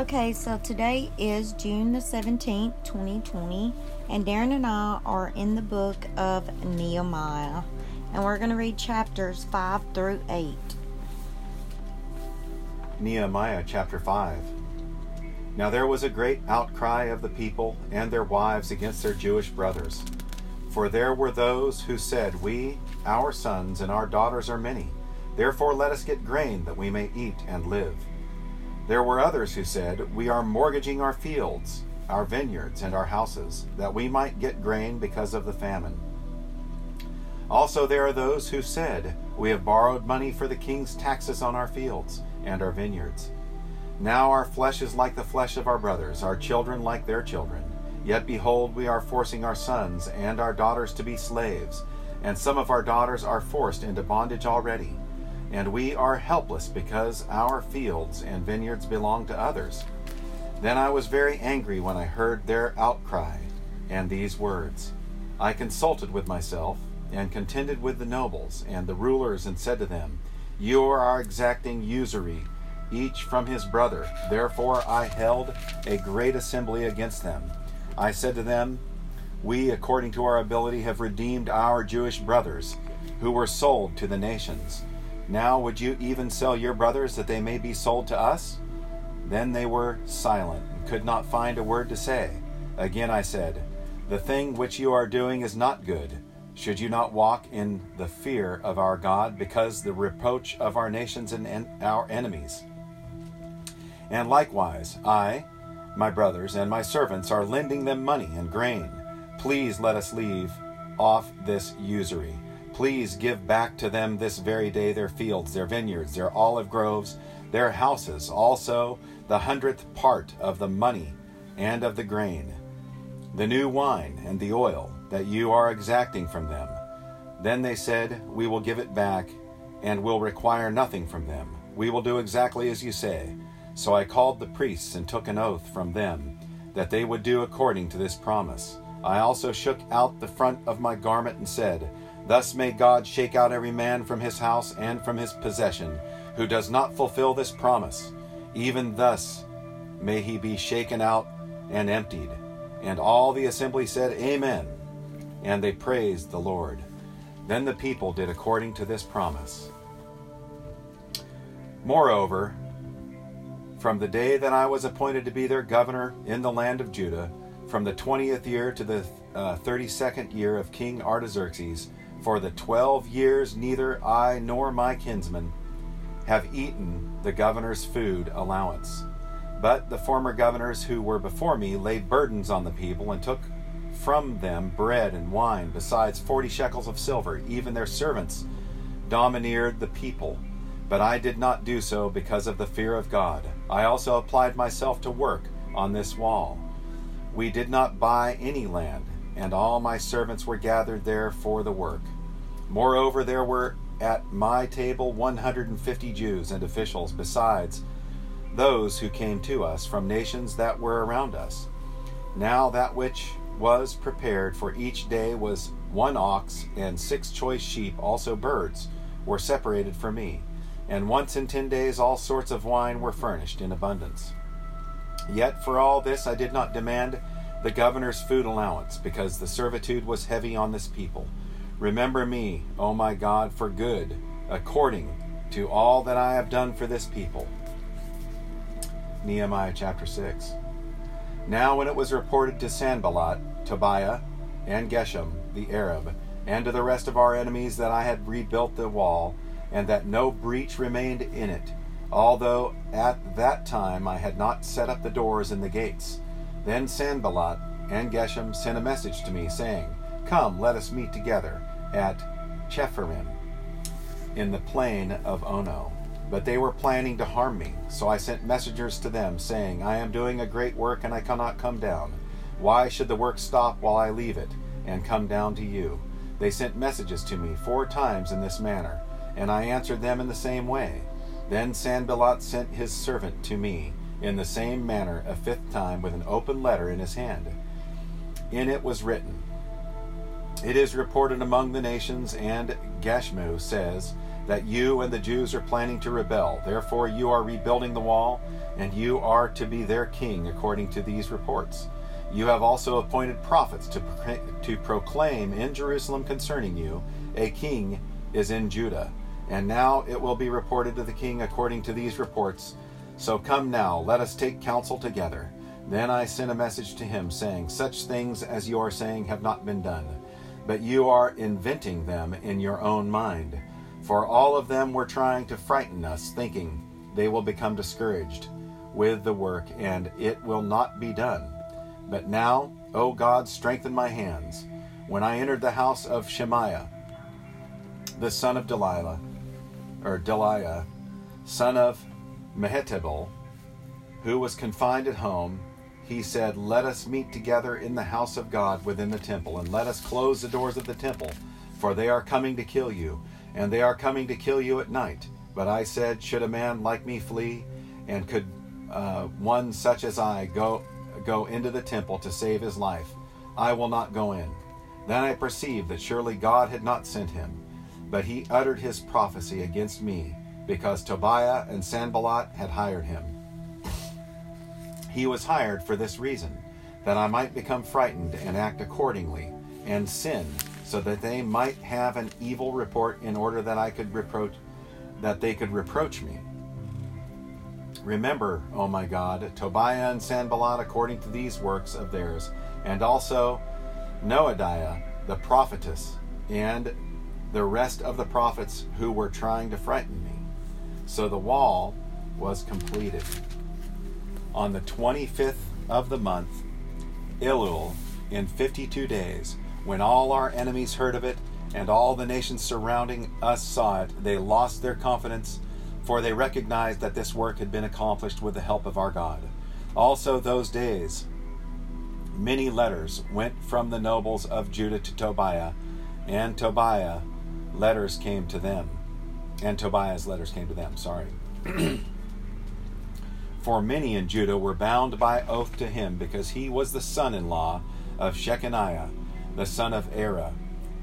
Okay, so today is June the 17th, 2020, and Darren and I are in the book of Nehemiah, and we're going to read chapters 5 through 8. Nehemiah chapter 5. Now there was a great outcry of the people and their wives against their Jewish brothers. For there were those who said, We, our sons, and our daughters are many. Therefore let us get grain that we may eat and live. There were others who said, We are mortgaging our fields, our vineyards, and our houses, that we might get grain because of the famine. Also, there are those who said, We have borrowed money for the king's taxes on our fields and our vineyards. Now our flesh is like the flesh of our brothers, our children like their children. Yet behold, we are forcing our sons and our daughters to be slaves, and some of our daughters are forced into bondage already and we are helpless because our fields and vineyards belong to others. Then I was very angry when I heard their outcry and these words. I consulted with myself and contended with the nobles and the rulers and said to them, You are exacting usury, each from his brother. Therefore I held a great assembly against them. I said to them, We, according to our ability, have redeemed our Jewish brothers who were sold to the nations now would you even sell your brothers that they may be sold to us? Then they were silent and could not find a word to say. Again I said, The thing which you are doing is not good. Should you not walk in the fear of our God, because the reproach of our nations and our enemies? And likewise, I, my brothers, and my servants are lending them money and grain. Please let us leave off this usury. Please give back to them this very day their fields, their vineyards, their olive groves, their houses, also the hundredth part of the money and of the grain, the new wine and the oil that you are exacting from them. Then they said, We will give it back and will require nothing from them. We will do exactly as you say. So I called the priests and took an oath from them that they would do according to this promise. I also shook out the front of my garment and said, Thus may God shake out every man from his house and from his possession, who does not fulfill this promise. Even thus may he be shaken out and emptied. And all the assembly said, Amen. And they praised the Lord. Then the people did according to this promise. Moreover, from the day that I was appointed to be their governor in the land of Judah, from the twentieth year to the thirty uh, second year of King Artaxerxes, for the twelve years neither I nor my kinsmen have eaten the governor's food allowance. But the former governors who were before me laid burdens on the people and took from them bread and wine, besides forty shekels of silver. Even their servants domineered the people. But I did not do so because of the fear of God. I also applied myself to work on this wall. We did not buy any land and all my servants were gathered there for the work. Moreover, there were at my table 150 Jews and officials, besides those who came to us from nations that were around us. Now that which was prepared for each day was one ox and six choice sheep, also birds, were separated for me. And once in ten days all sorts of wine were furnished in abundance. Yet for all this I did not demand the governor's food allowance, because the servitude was heavy on this people. Remember me, O my God, for good, according to all that I have done for this people. Nehemiah chapter 6. Now, when it was reported to Sanballat, Tobiah, and Geshem the Arab, and to the rest of our enemies that I had rebuilt the wall, and that no breach remained in it, although at that time I had not set up the doors and the gates, then Sanballat and Geshem sent a message to me, saying, Come, let us meet together at Chephirim in the plain of Ono. But they were planning to harm me. So I sent messengers to them, saying, I am doing a great work and I cannot come down. Why should the work stop while I leave it and come down to you? They sent messages to me four times in this manner, and I answered them in the same way. Then Sanballat sent his servant to me in the same manner a fifth time with an open letter in his hand. In it was written, It is reported among the nations, and Gashmu says, that you and the Jews are planning to rebel. Therefore, you are rebuilding the wall, and you are to be their king, according to these reports. You have also appointed prophets to, to proclaim in Jerusalem concerning you, a king is in Judah. And now it will be reported to the king according to these reports. So come now, let us take counsel together. Then I sent a message to him, saying, Such things as you are saying have not been done, but you are inventing them in your own mind. For all of them were trying to frighten us, thinking they will become discouraged with the work, and it will not be done. But now, O God, strengthen my hands. When I entered the house of Shemaiah, the son of Delilah, or Deliah, son of Mehetabel, who was confined at home, he said, Let us meet together in the house of God within the temple, and let us close the doors of the temple, for they are coming to kill you, and they are coming to kill you at night. But I said, Should a man like me flee, and could uh, one such as I go go into the temple to save his life? I will not go in. Then I perceived that surely God had not sent him, but he uttered his prophecy against me, because Tobiah and Sanballat had hired him. He was hired for this reason, that I might become frightened and act accordingly, and sin, so that they might have an evil report in order that I could reproach that they could reproach me. Remember, O my God, Tobiah and Sanballat according to these works of theirs, and also Noadiah the prophetess, and the rest of the prophets who were trying to frighten me. So the wall was completed on the 25th of the month, Elul, in 52 days, when all our enemies heard of it and all the nations surrounding us saw it, they lost their confidence, for they recognized that this work had been accomplished with the help of our God. Also, those days, many letters went from the nobles of Judah to Tobiah, and Tobiah letters came to them. And Tobiah's letters came to them, sorry. For many in Judah were bound by oath to him, because he was the son in law of Shechaniah, the son of Arah,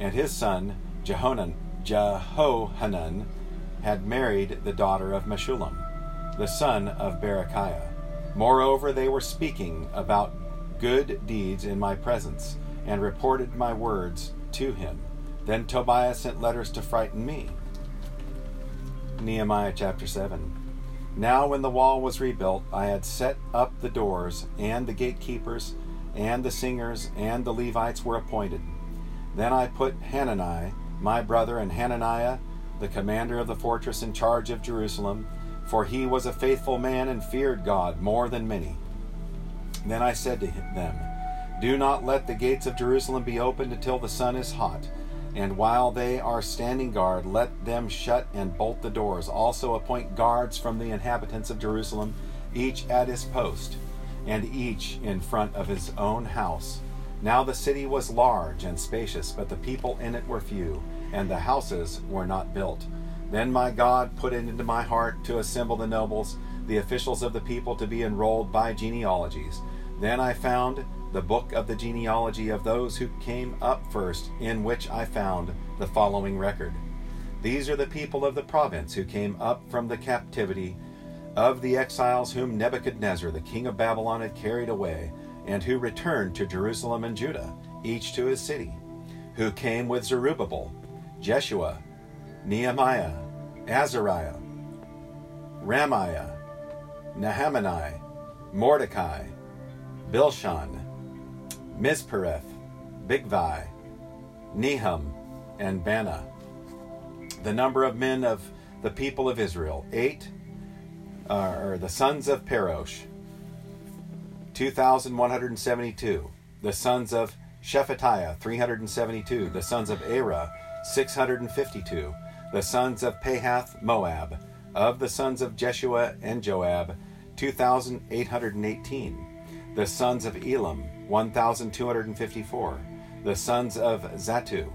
and his son Jehonan, Jehohanan had married the daughter of Meshullam, the son of Berechiah. Moreover, they were speaking about good deeds in my presence, and reported my words to him. Then Tobiah sent letters to frighten me. Nehemiah chapter 7. Now, when the wall was rebuilt, I had set up the doors, and the gatekeepers, and the singers, and the Levites were appointed. Then I put Hanani, my brother, and Hananiah, the commander of the fortress, in charge of Jerusalem, for he was a faithful man and feared God more than many. Then I said to them, Do not let the gates of Jerusalem be opened until the sun is hot and while they are standing guard, let them shut and bolt the doors. Also appoint guards from the inhabitants of Jerusalem, each at his post, and each in front of his own house. Now the city was large and spacious, but the people in it were few, and the houses were not built. Then my God put it into my heart to assemble the nobles, the officials of the people, to be enrolled by genealogies. Then I found the book of the genealogy of those who came up first, in which I found the following record. These are the people of the province who came up from the captivity of the exiles whom Nebuchadnezzar, the king of Babylon, had carried away, and who returned to Jerusalem and Judah, each to his city, who came with Zerubbabel, Jeshua, Nehemiah, Azariah, Raamiah, Nahamani, Mordecai, Bilshan, Mispereth, Bigvai, Nehum, and Baanah. The number of men of the people of Israel, eight, uh, or the sons of Parosh, 2,172. The sons of Shephatiah, 372. The sons of Arah, 652. The sons of Pahath Moab. Of the sons of Jeshua and Joab, 2,818. The sons of Elam, 1,254. The sons of Zattu,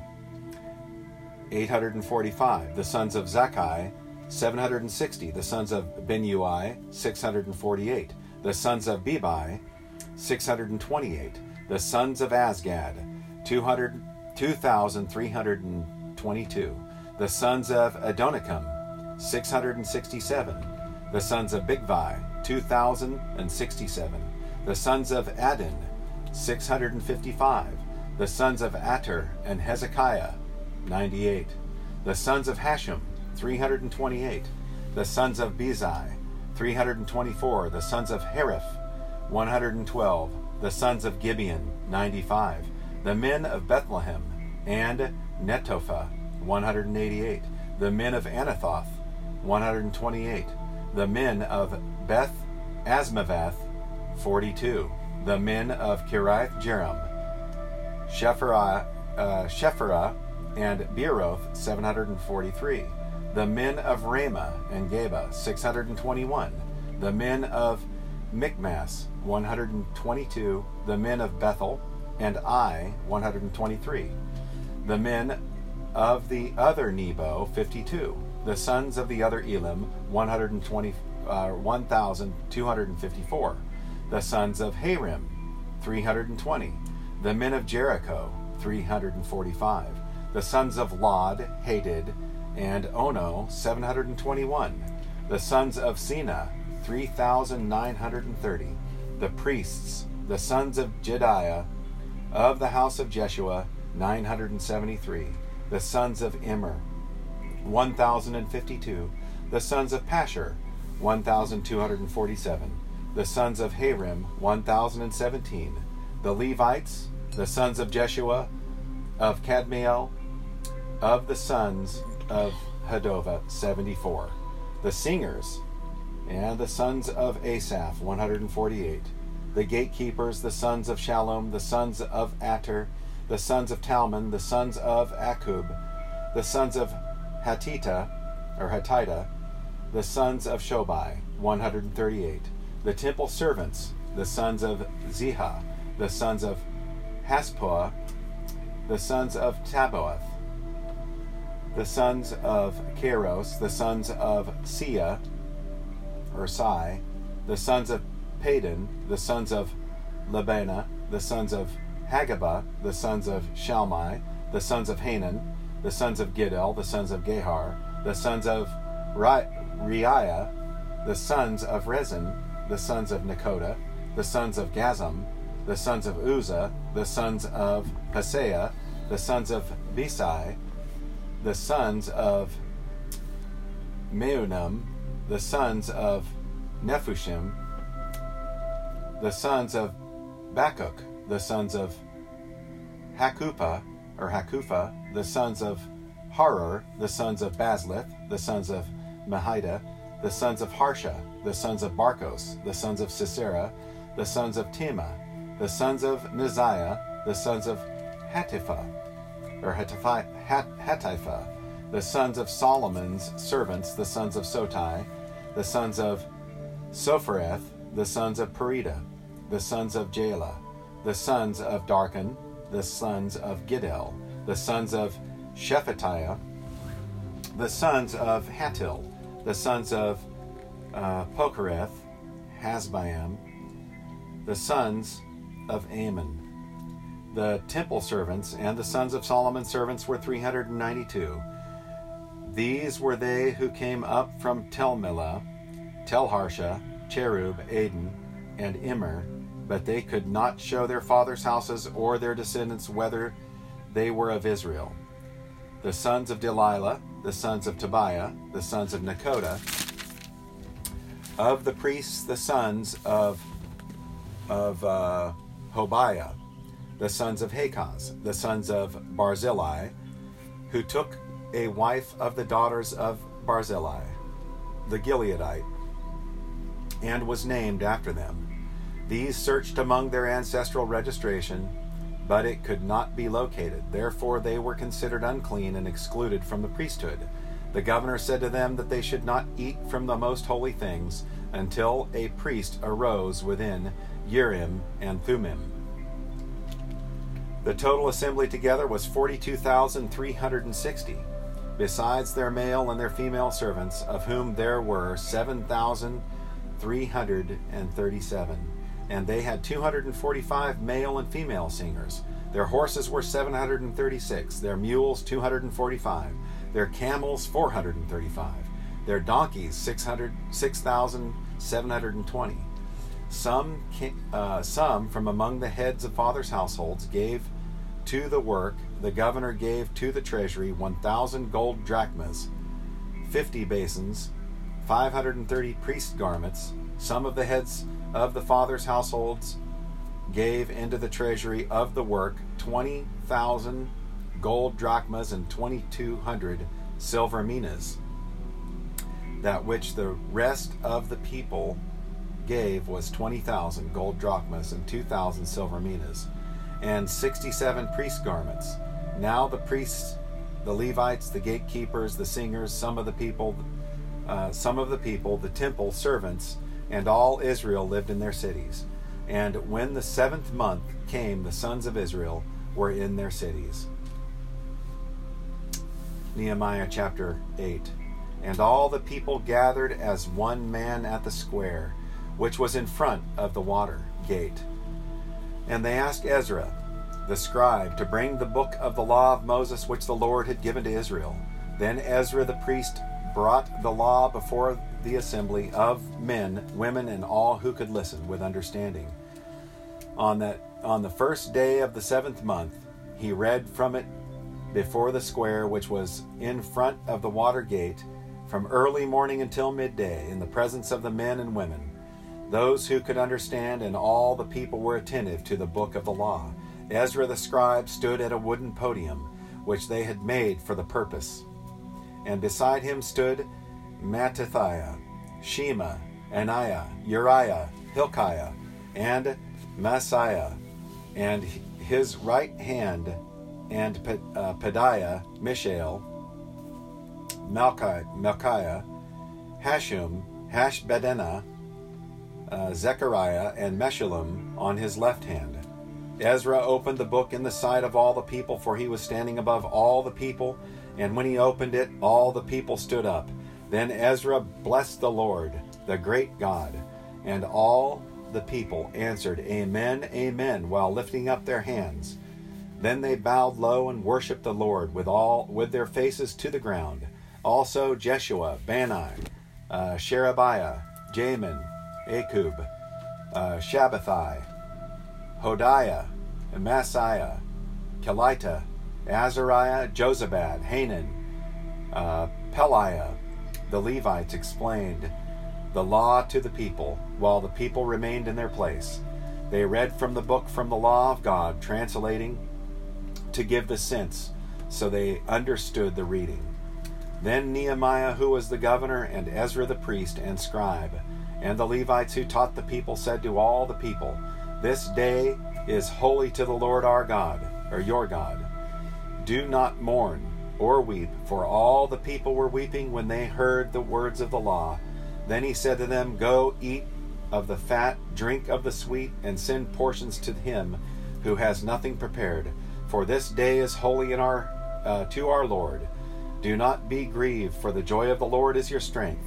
845. The sons of Zakkai, 760. The sons of Binnui, 648. The sons of Bebai, 628. The sons of Azgad, 200, 2,322. The sons of Adonikam, 667. The sons of Bigvai, 2067. The sons of Adin, 655. The sons of Ater and Hezekiah, 98. The sons of Hashum, 328. The sons of Bezai, 324. The sons of Hariph, 112. The sons of Gibeon, 95. The men of Bethlehem and Netophah, 188. The men of Anathoth, 128. The men of Beth Asmavath, 42. The men of Kiriath Jearim, Shephirah, uh, and Beeroth, 743. The men of Ramah and Geba, 621. The men of Michmas, 122. The men of Bethel and Ai, 123. The men of the other Nebo, 52. The sons of the other Elam, 120, uh, 1,254. The sons of Harim, 320. The men of Jericho, 345. The sons of Lod, Hadid, and Ono, 721. The sons of Senaah, 3,930. The priests, the sons of Jedaiah, of the house of Jeshua, 973. The sons of Immer, 1052. The sons of Pashur, 1247. The sons of Harim, 1017. The Levites, the sons of Jeshua, of Kadmiel, of the sons of Hodavah, 74. The singers, and the sons of Asaph, 148. The gatekeepers, the sons of Shallum, the sons of Ater, the sons of Talmon, the sons of Akub, the sons of Hatita, or Hatita, the sons of Shobai, 138. The temple servants, the sons of Ziha, the sons of Hasupha, the sons of Tabbaoth, the sons of Keros, the sons of Sia, or Sai, the sons of Padon, the sons of Lebana, the sons of Hagabah, the sons of Shalmai, the sons of Hanan, the sons of Giddel, the sons of Gahar, the sons of Reaiah, the sons of Rezin, the sons of Nekoda, the sons of Gazam, the sons of Uzzah, the sons of Paseah, the sons of Besai, the sons of Meunim, the sons of Nephushim, the sons of Bakuk, the sons of Hakupa, or Hakufa, the sons of Harur, the sons of Bazlith, the sons of Mehida, the sons of Harsha, the sons of Barkos, the sons of Sisera, the sons of Tema, the sons of Neziah, the sons of Hatipha, or Hatipha, the sons of Solomon's servants, the sons of Sotai, the sons of Sophereth, the sons of Perida, the sons of Jaela, the sons of Darkon, the sons of Giddel, the sons of Shephatiah, the sons of Hattil, the sons of uh, Pokereth, Hasbaim, the sons of Amon. The temple servants and the sons of Solomon's servants were 392. These were they who came up from Telmillah, Telharsha, Cherub, Addon, and Immer, but they could not show their fathers' houses or their descendants whether they were of Israel. The sons of Delilah, the sons of Tobiah, the sons of Nekoda, of the priests, the sons of of uh, Hobaiah, the sons of Hakkoz, the sons of Barzillai, who took a wife of the daughters of Barzillai, the Gileadite, and was named after them. These searched among their ancestral registration, but it could not be located. Therefore, they were considered unclean and excluded from the priesthood. The governor said to them that they should not eat from the most holy things until a priest arose within Urim and Thummim. The total assembly together was 42,360, besides their male and their female servants, of whom there were 7,337. And they had 245 male and female singers. Their horses were 736, their mules 245, their camels 435, their donkeys 600, 6,720. Some, uh, some from among the heads of fathers' households gave to the work, the governor gave to the treasury 1,000 gold drachmas, 50 basins, 530 priest garments. Some of the heads of the fathers' households gave into the treasury of the work 20,000 gold drachmas and 2,200 silver minas. That which the rest of the people gave was 20,000 gold drachmas and 2,000 silver minas, and 67 priest garments. Now the priests, the Levites, the gatekeepers, the singers, some of the people, uh, some of the people, the temple servants, and all Israel lived in their cities. And when the seventh month came, the sons of Israel were in their cities. Nehemiah chapter 8. And all the people gathered as one man at the square, which was in front of the water gate. And they asked Ezra, the scribe, to bring the book of the law of Moses which the Lord had given to Israel. Then Ezra the priest brought the law before the assembly of men, women, and all who could listen with understanding. On that on the first day of the seventh month, he read from it before the square which was in front of the water gate from early morning until midday in the presence of the men and women. Those who could understand and all the people were attentive to the book of the law. Ezra the scribe stood at a wooden podium which they had made for the purpose. And beside him stood Mattithiah, Shema, Ananiah, Uriah, Hilkiah, and Maaseiah, and his right hand, and uh, Pedaiah, Mishael, Malchi, Malchiah, Hashum, Hashbaddanah, uh, Zechariah, and Meshullam on his left hand. Ezra opened the book in the sight of all the people, for he was standing above all the people, and when he opened it, all the people stood up. Then Ezra blessed the Lord, the great God, and all the people answered, Amen, Amen, while lifting up their hands. Then they bowed low and worshipped the Lord with all with their faces to the ground. Also Jeshua, Bani, uh, Sherebiah, Jamin, Akub, uh, Shabbethai, Hodiah, Maaseiah, Kelita, Azariah, Jozabad, Hanan, uh, Pelaiah, the Levites explained the law to the people, while the people remained in their place. They read from the book from the law of God, translating to give the sense, so they understood the reading. Then Nehemiah, who was the governor, and Ezra the priest and scribe, and the Levites who taught the people, said to all the people, This day is holy to the Lord our God, or your God. Do not mourn or weep, for all the people were weeping when they heard the words of the law. Then he said to them, Go eat of the fat, drink of the sweet, and send portions to him who has nothing prepared. For this day is holy in our uh, to our Lord. Do not be grieved, for the joy of the Lord is your strength.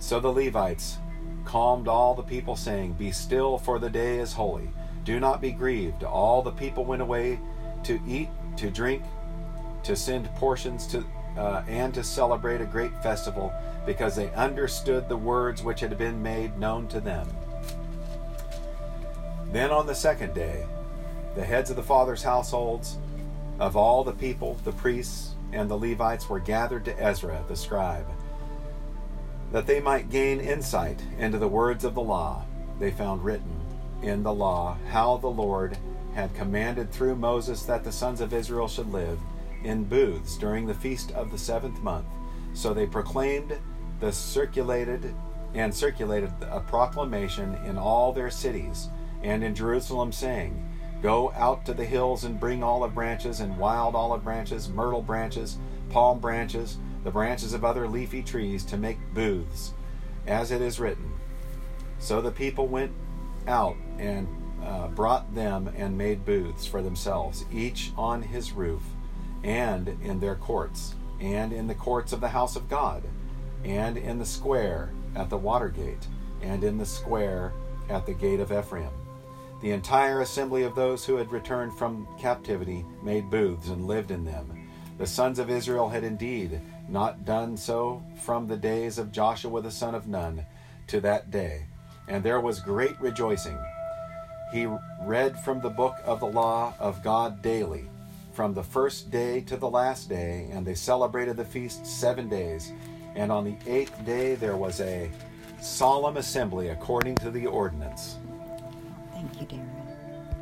So the Levites calmed all the people, saying, Be still, for the day is holy. Do not be grieved. All the people went away to eat, to drink, to send portions to uh, and to celebrate a great festival because they understood the words which had been made known to them. Then on the second day, the heads of the fathers' households of all the people, the priests, and the Levites were gathered to Ezra the scribe, that they might gain insight into the words of the law. They found written in the law how the Lord had commanded through Moses that the sons of Israel should live in booths during the feast of the seventh month. So they proclaimed the circulated and circulated a proclamation in all their cities and in Jerusalem, saying, Go out to the hills and bring olive branches and wild olive branches, myrtle branches, palm branches, the branches of other leafy trees to make booths, as it is written. So the people went out and uh, brought them and made booths for themselves, each on his roof and in their courts, and in the courts of the house of God, and in the square at the water gate, and in the square at the gate of Ephraim. The entire assembly of those who had returned from captivity made booths and lived in them. The sons of Israel had indeed not done so from the days of Joshua the son of Nun to that day, and there was great rejoicing. He read from the book of the law of God daily, from the first day to the last day, and they celebrated the feast seven days. And on the eighth day there was a solemn assembly according to the ordinance. You, Darren.